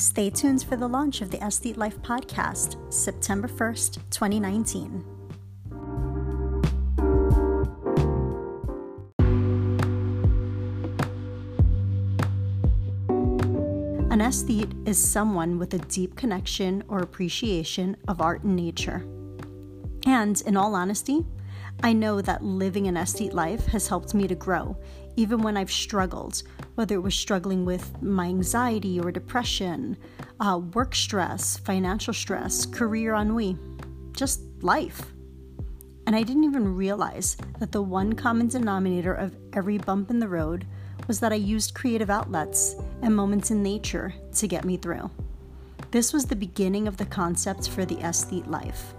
Stay tuned for the launch of the Aesthete Life podcast, September 1st, 2019. An aesthete is someone with a deep connection or appreciation of art and nature. And in all honesty, I know that living an aesthete life has helped me to grow, even when I've struggled, whether it was struggling with my anxiety or depression, uh, work stress, financial stress, career ennui, just life. And I didn't even realize that the one common denominator of every bump in the road was that I used creative outlets and moments in nature to get me through. This was the beginning of the concept for the aesthete life.